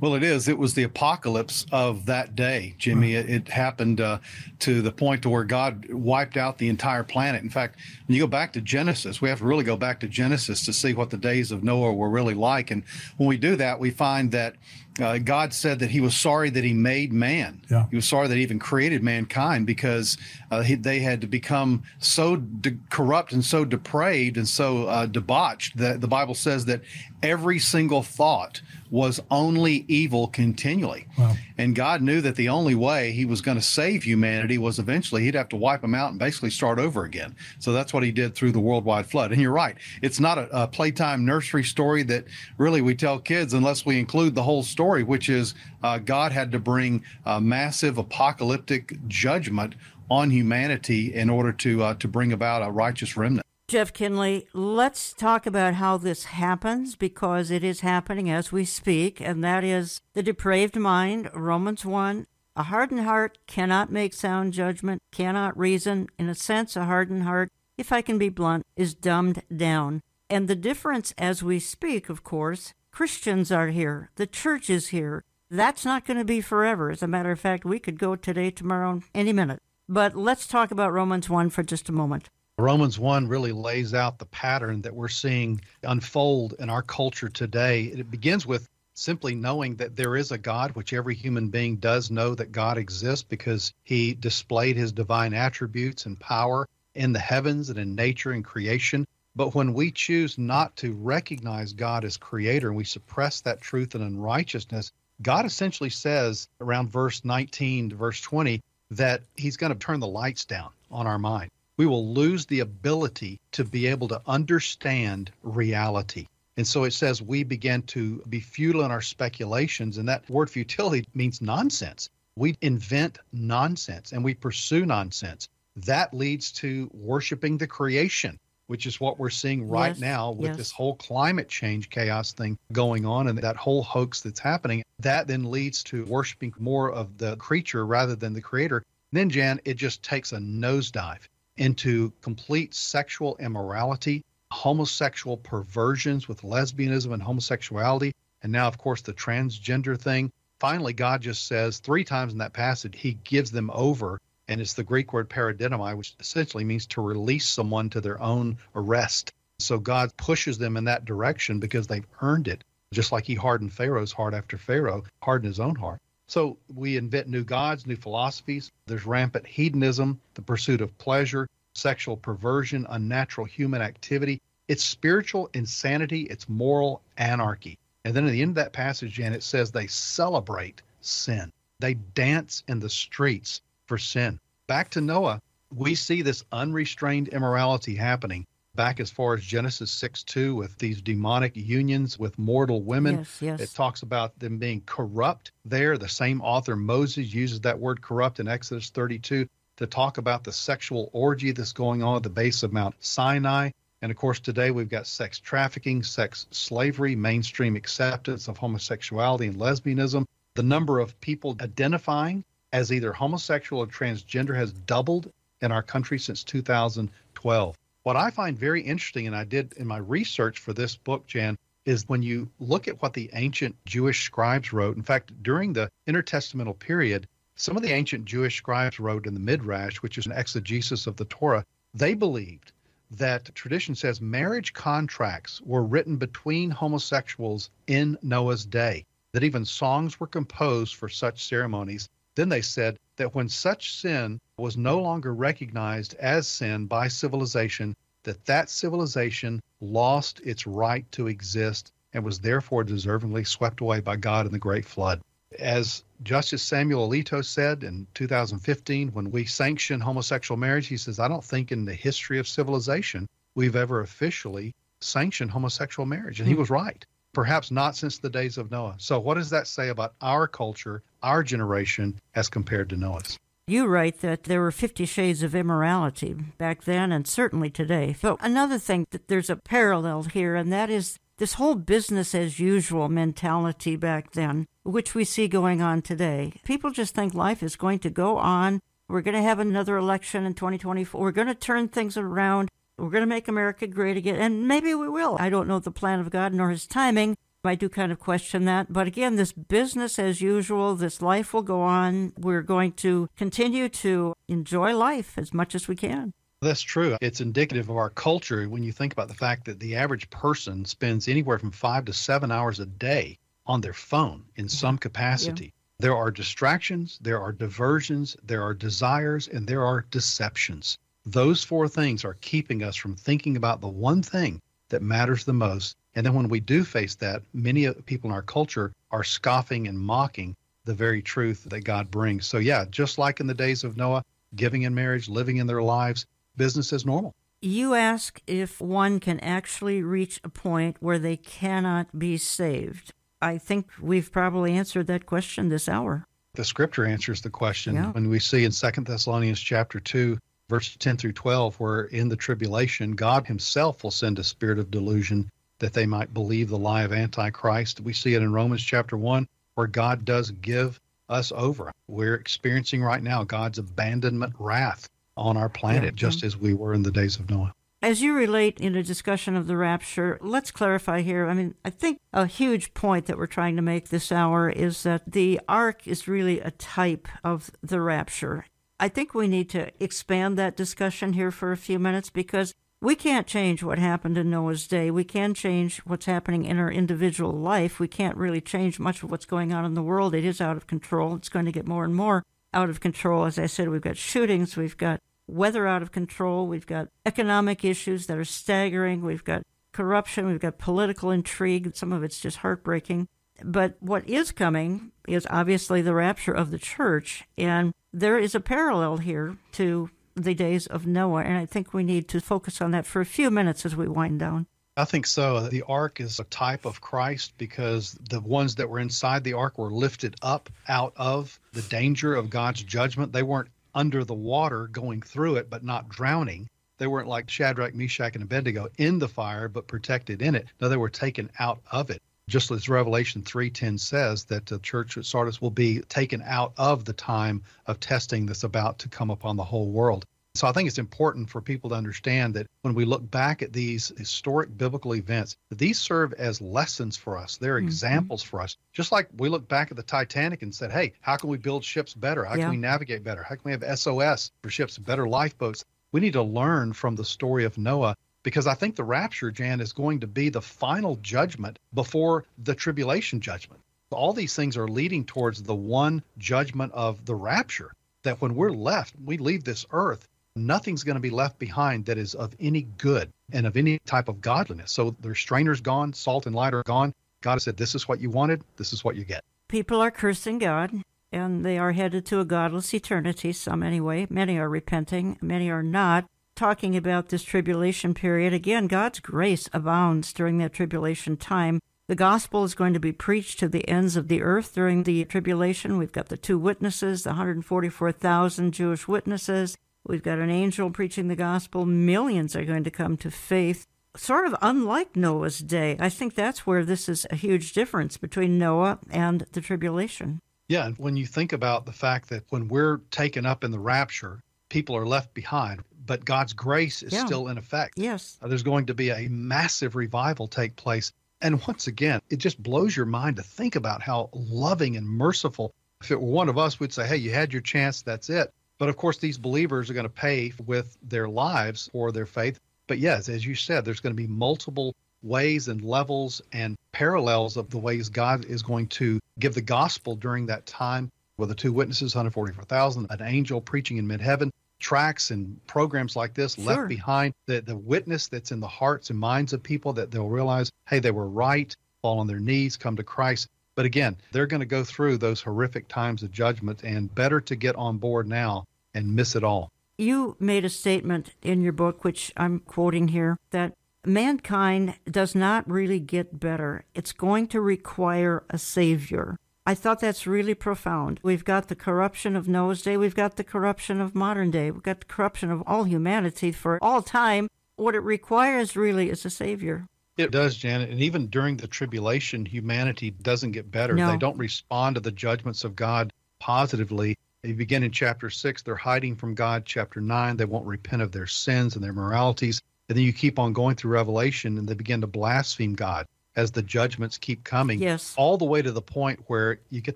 Well, it is. It was the apocalypse of that day, Jimmy. It, it, happened uh, to the point to where God wiped out the entire planet. In fact, when you go back to Genesis, we have to really go back to Genesis to see what the days of Noah were really like. And when we do that, we find that uh, God said that He was sorry that He made man. Yeah. He was sorry that He even created mankind because uh, he, they had to become so de- corrupt and so depraved and so uh, debauched that the Bible says that every single thought was only evil continually. Wow. And God knew that the only way He was going to save humanity was eventually He'd have to wipe them out and basically start over again. So that's what He did through the worldwide flood. And you're right; it's not a, a playtime nursery story that really we tell kids unless we include the whole story story, which is uh, God had to bring a massive apocalyptic judgment on humanity in order to uh, to bring about a righteous remnant. Jeff Kinley, let's talk about how this happens because it is happening as we speak, and that is the depraved mind, Romans 1. A hardened heart cannot make sound judgment, cannot reason. In a sense, a hardened heart, if I can be blunt, is dumbed down. And the difference as we speak, of course, Christians are here. The church is here. That's not going to be forever. As a matter of fact, we could go today, tomorrow, any minute. But let's talk about Romans 1 for just a moment. Romans 1 really lays out the pattern that we're seeing unfold in our culture today. It begins with simply knowing that there is a God, which every human being does know that God exists because he displayed his divine attributes and power in the heavens and in nature and creation. But when we choose not to recognize God as creator and we suppress that truth and unrighteousness, God essentially says around verse 19 to verse 20 that he's going to turn the lights down on our mind. We will lose the ability to be able to understand reality. And so it says we begin to be futile in our speculations. And that word futility means nonsense. We invent nonsense and we pursue nonsense. That leads to worshiping the creation which is what we're seeing right yes, now with yes. this whole climate change chaos thing going on and that whole hoax that's happening. That then leads to worshiping more of the creature rather than the creator. then, Jan, it just takes a nosedive into complete sexual immorality, homosexual perversions with lesbianism and homosexuality, and now, of course, the transgender thing. Finally, God just says three times in that passage, He gives them over. And it's the Greek word paradidomai, which essentially means to release someone to their own arrest. So God pushes them in that direction because they've earned it, just like He hardened Pharaoh's heart after Pharaoh hardened his own heart. So we invent new gods, new philosophies. There's rampant hedonism, the pursuit of pleasure, sexual perversion, unnatural human activity. It's spiritual insanity, it's moral anarchy. And then at the end of that passage, Jan, it says they celebrate sin. They dance in the streets for sin. Back to Noah, we see this unrestrained immorality happening back as far as Genesis 6 2 with these demonic unions with mortal women. Yes, yes. It talks about them being corrupt there. The same author, Moses, uses that word corrupt in Exodus 32 to talk about the sexual orgy that's going on at the base of Mount Sinai. And of course, today we've got sex trafficking, sex slavery, mainstream acceptance of homosexuality and lesbianism. The number of people identifying as either homosexual or transgender has doubled in our country since 2012. What I find very interesting, and I did in my research for this book, Jan, is when you look at what the ancient Jewish scribes wrote. In fact, during the intertestamental period, some of the ancient Jewish scribes wrote in the Midrash, which is an exegesis of the Torah, they believed that tradition says marriage contracts were written between homosexuals in Noah's day, that even songs were composed for such ceremonies. Then they said that when such sin was no longer recognized as sin by civilization, that that civilization lost its right to exist and was therefore deservingly swept away by God in the great flood. As Justice Samuel Alito said in 2015, when we sanction homosexual marriage, he says, I don't think in the history of civilization we've ever officially sanctioned homosexual marriage. And he hmm. was right. Perhaps not since the days of Noah. So, what does that say about our culture, our generation, as compared to Noah's? You write that there were 50 shades of immorality back then and certainly today. But another thing that there's a parallel here, and that is this whole business as usual mentality back then, which we see going on today. People just think life is going to go on. We're going to have another election in 2024. We're going to turn things around. We're going to make America great again. And maybe we will. I don't know the plan of God nor his timing. I do kind of question that. But again, this business as usual, this life will go on. We're going to continue to enjoy life as much as we can. That's true. It's indicative of our culture when you think about the fact that the average person spends anywhere from five to seven hours a day on their phone in mm-hmm. some capacity. Yeah. There are distractions, there are diversions, there are desires, and there are deceptions. Those four things are keeping us from thinking about the one thing that matters the most. And then when we do face that, many people in our culture are scoffing and mocking the very truth that God brings. So, yeah, just like in the days of Noah, giving in marriage, living in their lives, business as normal. You ask if one can actually reach a point where they cannot be saved. I think we've probably answered that question this hour. The scripture answers the question yeah. when we see in Second Thessalonians chapter 2 verse 10 through 12 where in the tribulation God himself will send a spirit of delusion that they might believe the lie of antichrist. We see it in Romans chapter 1 where God does give us over. We're experiencing right now God's abandonment wrath on our planet, yeah. just as we were in the days of Noah. As you relate in a discussion of the rapture, let's clarify here. I mean, I think a huge point that we're trying to make this hour is that the ark is really a type of the rapture. I think we need to expand that discussion here for a few minutes because we can't change what happened in Noah's day. We can change what's happening in our individual life. We can't really change much of what's going on in the world. It is out of control. It's going to get more and more out of control. As I said, we've got shootings, we've got weather out of control, we've got economic issues that are staggering, we've got corruption, we've got political intrigue. Some of it's just heartbreaking. But what is coming is obviously the rapture of the church. And there is a parallel here to the days of Noah. And I think we need to focus on that for a few minutes as we wind down. I think so. The ark is a type of Christ because the ones that were inside the ark were lifted up out of the danger of God's judgment. They weren't under the water going through it, but not drowning. They weren't like Shadrach, Meshach, and Abednego in the fire, but protected in it. No, they were taken out of it. Just as Revelation 3:10 says that the church at Sardis will be taken out of the time of testing that's about to come upon the whole world. So I think it's important for people to understand that when we look back at these historic biblical events, these serve as lessons for us. They're mm-hmm. examples for us. Just like we look back at the Titanic and said, hey, how can we build ships better? How yeah. can we navigate better? How can we have SOS for ships, better lifeboats? We need to learn from the story of Noah because I think the rapture, Jan, is going to be the final judgment before the tribulation judgment. All these things are leading towards the one judgment of the rapture that when we're left, we leave this earth, nothing's going to be left behind that is of any good and of any type of godliness. So the restrainer's gone, salt and light are gone. God has said, This is what you wanted, this is what you get. People are cursing God, and they are headed to a godless eternity, some anyway. Many are repenting, many are not. Talking about this tribulation period, again, God's grace abounds during that tribulation time. The gospel is going to be preached to the ends of the earth during the tribulation. We've got the two witnesses, the 144,000 Jewish witnesses. We've got an angel preaching the gospel. Millions are going to come to faith. Sort of unlike Noah's day. I think that's where this is a huge difference between Noah and the tribulation. Yeah, and when you think about the fact that when we're taken up in the rapture, people are left behind, but God's grace is yeah. still in effect. Yes. Uh, there's going to be a massive revival take place. And once again, it just blows your mind to think about how loving and merciful. If it were one of us, we'd say, hey, you had your chance, that's it. But of course, these believers are going to pay with their lives for their faith. But yes, as you said, there's going to be multiple ways and levels and parallels of the ways God is going to give the gospel during that time with the two witnesses, 144,000, an angel preaching in mid heaven, tracts and programs like this sure. left behind, the, the witness that's in the hearts and minds of people that they'll realize, hey, they were right, fall on their knees, come to Christ. But again, they're going to go through those horrific times of judgment, and better to get on board now and miss it all. You made a statement in your book, which I'm quoting here, that mankind does not really get better. It's going to require a savior. I thought that's really profound. We've got the corruption of Noah's day, we've got the corruption of modern day, we've got the corruption of all humanity for all time. What it requires really is a savior. It does, Janet. And even during the tribulation, humanity doesn't get better. No. They don't respond to the judgments of God positively. They begin in chapter six, they're hiding from God. Chapter nine, they won't repent of their sins and their moralities. And then you keep on going through Revelation and they begin to blaspheme God as the judgments keep coming. Yes. All the way to the point where you get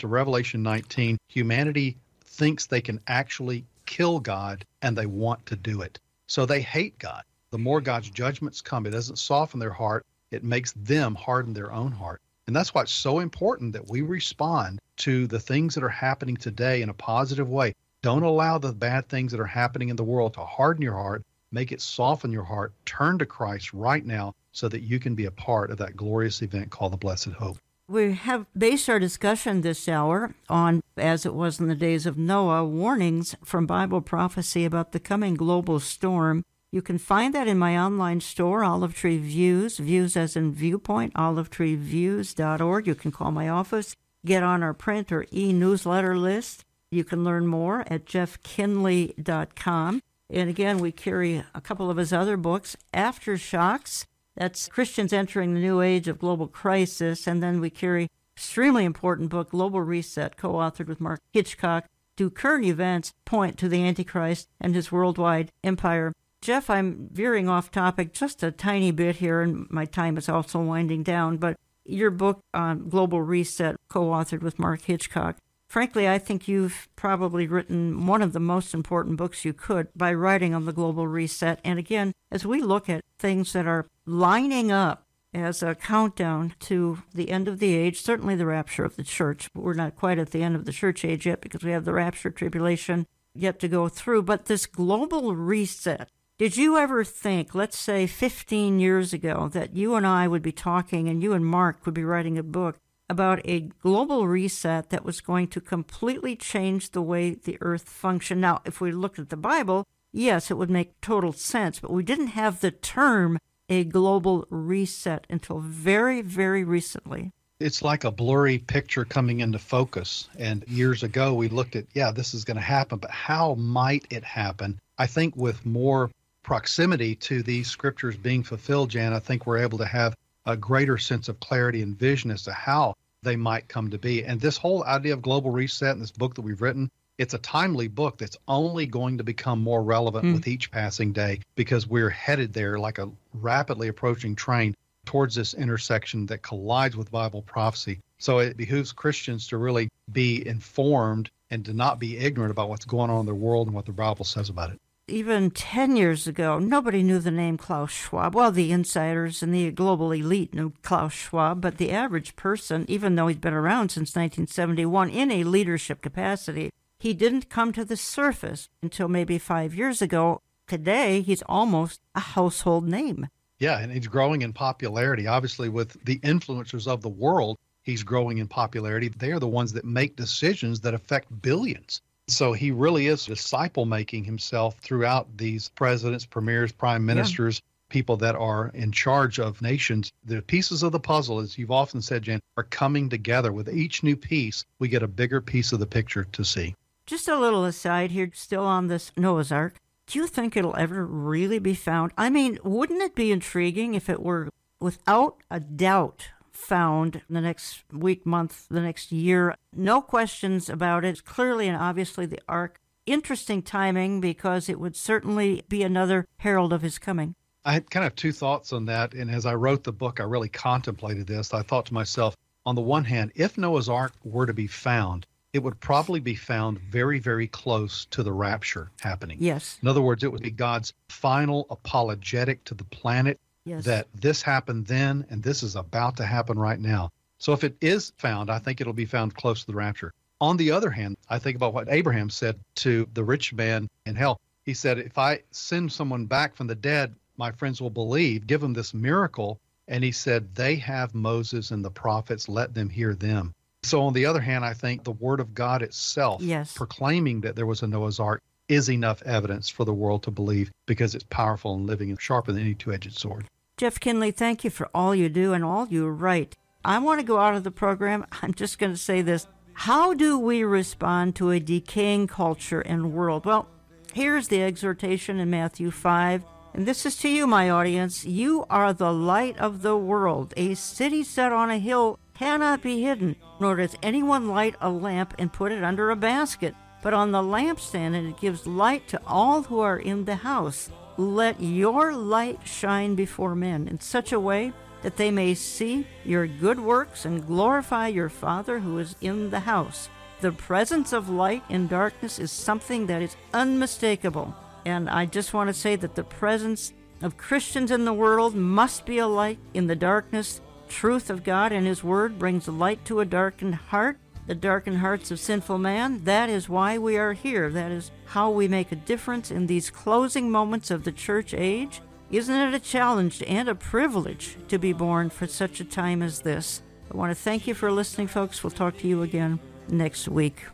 to Revelation 19, humanity thinks they can actually kill God and they want to do it. So they hate God. The more God's judgments come, it doesn't soften their heart, it makes them harden their own heart. And that's why it's so important that we respond to the things that are happening today in a positive way. Don't allow the bad things that are happening in the world to harden your heart, make it soften your heart. Turn to Christ right now so that you can be a part of that glorious event called the Blessed Hope. We have based our discussion this hour on, as it was in the days of Noah, warnings from Bible prophecy about the coming global storm you can find that in my online store, Olive Tree Views, views as in viewpoint, olivetreeviews.org. You can call my office, get on our print or e newsletter list. You can learn more at jeffkinley.com. And again, we carry a couple of his other books, Aftershocks. That's Christians entering the new age of global crisis. And then we carry extremely important book, Global Reset, co-authored with Mark Hitchcock. Do current events point to the Antichrist and his worldwide empire? Jeff, I'm veering off topic just a tiny bit here, and my time is also winding down. But your book on global reset, co authored with Mark Hitchcock, frankly, I think you've probably written one of the most important books you could by writing on the global reset. And again, as we look at things that are lining up as a countdown to the end of the age, certainly the rapture of the church. We're not quite at the end of the church age yet because we have the rapture tribulation yet to go through. But this global reset did you ever think, let's say 15 years ago, that you and I would be talking and you and Mark would be writing a book about a global reset that was going to completely change the way the earth functioned? Now, if we looked at the Bible, yes, it would make total sense, but we didn't have the term a global reset until very, very recently. It's like a blurry picture coming into focus. And years ago, we looked at, yeah, this is going to happen, but how might it happen? I think with more proximity to these scriptures being fulfilled, Jan, I think we're able to have a greater sense of clarity and vision as to how they might come to be. And this whole idea of global reset in this book that we've written, it's a timely book that's only going to become more relevant Mm. with each passing day because we're headed there like a rapidly approaching train towards this intersection that collides with Bible prophecy. So it behooves Christians to really be informed and to not be ignorant about what's going on in the world and what the Bible says about it. Even 10 years ago, nobody knew the name Klaus Schwab. Well, the insiders and the global elite knew Klaus Schwab, but the average person, even though he's been around since 1971 in a leadership capacity, he didn't come to the surface until maybe five years ago. Today, he's almost a household name. Yeah, and he's growing in popularity. Obviously, with the influencers of the world, he's growing in popularity. They are the ones that make decisions that affect billions. So he really is disciple making himself throughout these presidents, premiers, prime ministers, people that are in charge of nations. The pieces of the puzzle, as you've often said, Jan, are coming together. With each new piece, we get a bigger piece of the picture to see. Just a little aside here, still on this Noah's Ark. Do you think it'll ever really be found? I mean, wouldn't it be intriguing if it were without a doubt found in the next week, month, the next year? No questions about it. Clearly and obviously, the Ark. Interesting timing because it would certainly be another herald of his coming. I had kind of two thoughts on that. And as I wrote the book, I really contemplated this. I thought to myself, on the one hand, if Noah's Ark were to be found, it would probably be found very, very close to the rapture happening. Yes. In other words, it would be God's final apologetic to the planet Yes. that this happened then and this is about to happen right now. So if it is found, I think it'll be found close to the rapture. On the other hand, I think about what Abraham said to the rich man in hell. He said, If I send someone back from the dead, my friends will believe, give them this miracle. And he said, They have Moses and the prophets, let them hear them. So, on the other hand, I think the word of God itself, Yes. proclaiming that there was a Noah's Ark, is enough evidence for the world to believe because it's powerful and living and sharper than any two edged sword. Jeff Kinley, thank you for all you do and all you write. I want to go out of the program. I'm just going to say this. How do we respond to a decaying culture and world? Well, here's the exhortation in Matthew 5. And this is to you, my audience. You are the light of the world. A city set on a hill cannot be hidden, nor does anyone light a lamp and put it under a basket, but on the lampstand, and it gives light to all who are in the house. Let your light shine before men in such a way that they may see your good works and glorify your Father who is in the house. The presence of light in darkness is something that is unmistakable. And I just want to say that the presence of Christians in the world must be a light in the darkness. Truth of God and His Word brings light to a darkened heart, the darkened hearts of sinful man. That is why we are here. That is how we make a difference in these closing moments of the church age. Isn't it a challenge and a privilege to be born for such a time as this? I want to thank you for listening, folks. We'll talk to you again next week.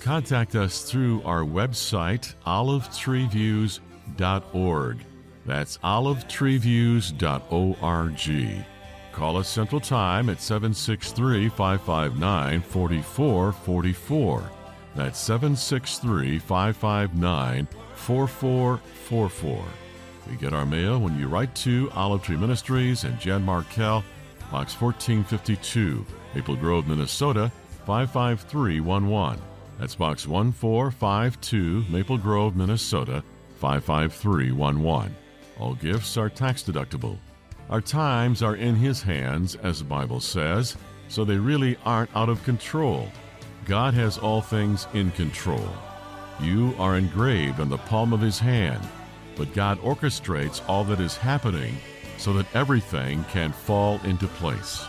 Contact us through our website, olivetreeviews.org. That's olivetreeviews.org. Call us Central Time at 763 559 4444. That's 763 559 4444. We get our mail when you write to Olive Tree Ministries and Jan Markell, Box 1452, Maple Grove, Minnesota 55311. That's Box 1452, Maple Grove, Minnesota 55311. All gifts are tax deductible. Our times are in His hands, as the Bible says, so they really aren't out of control. God has all things in control. You are engraved on the palm of His hand, but God orchestrates all that is happening so that everything can fall into place.